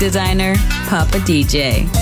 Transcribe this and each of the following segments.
Designer, Papa DJ.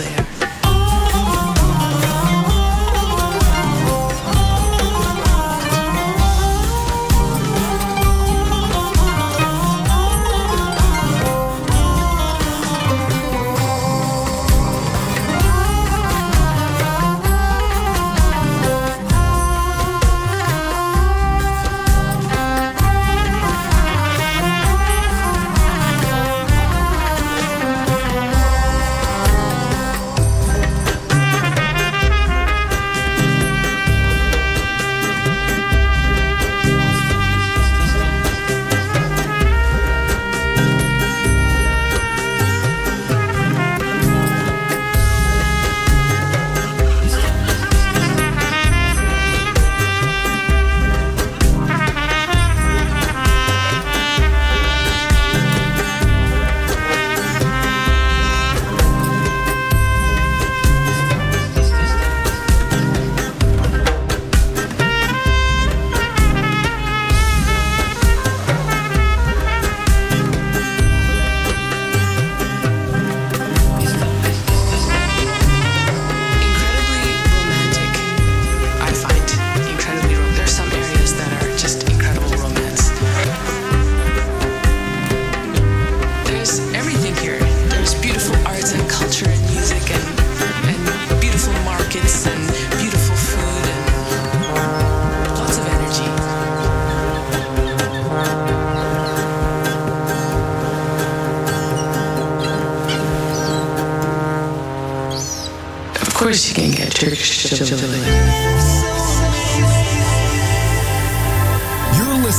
there.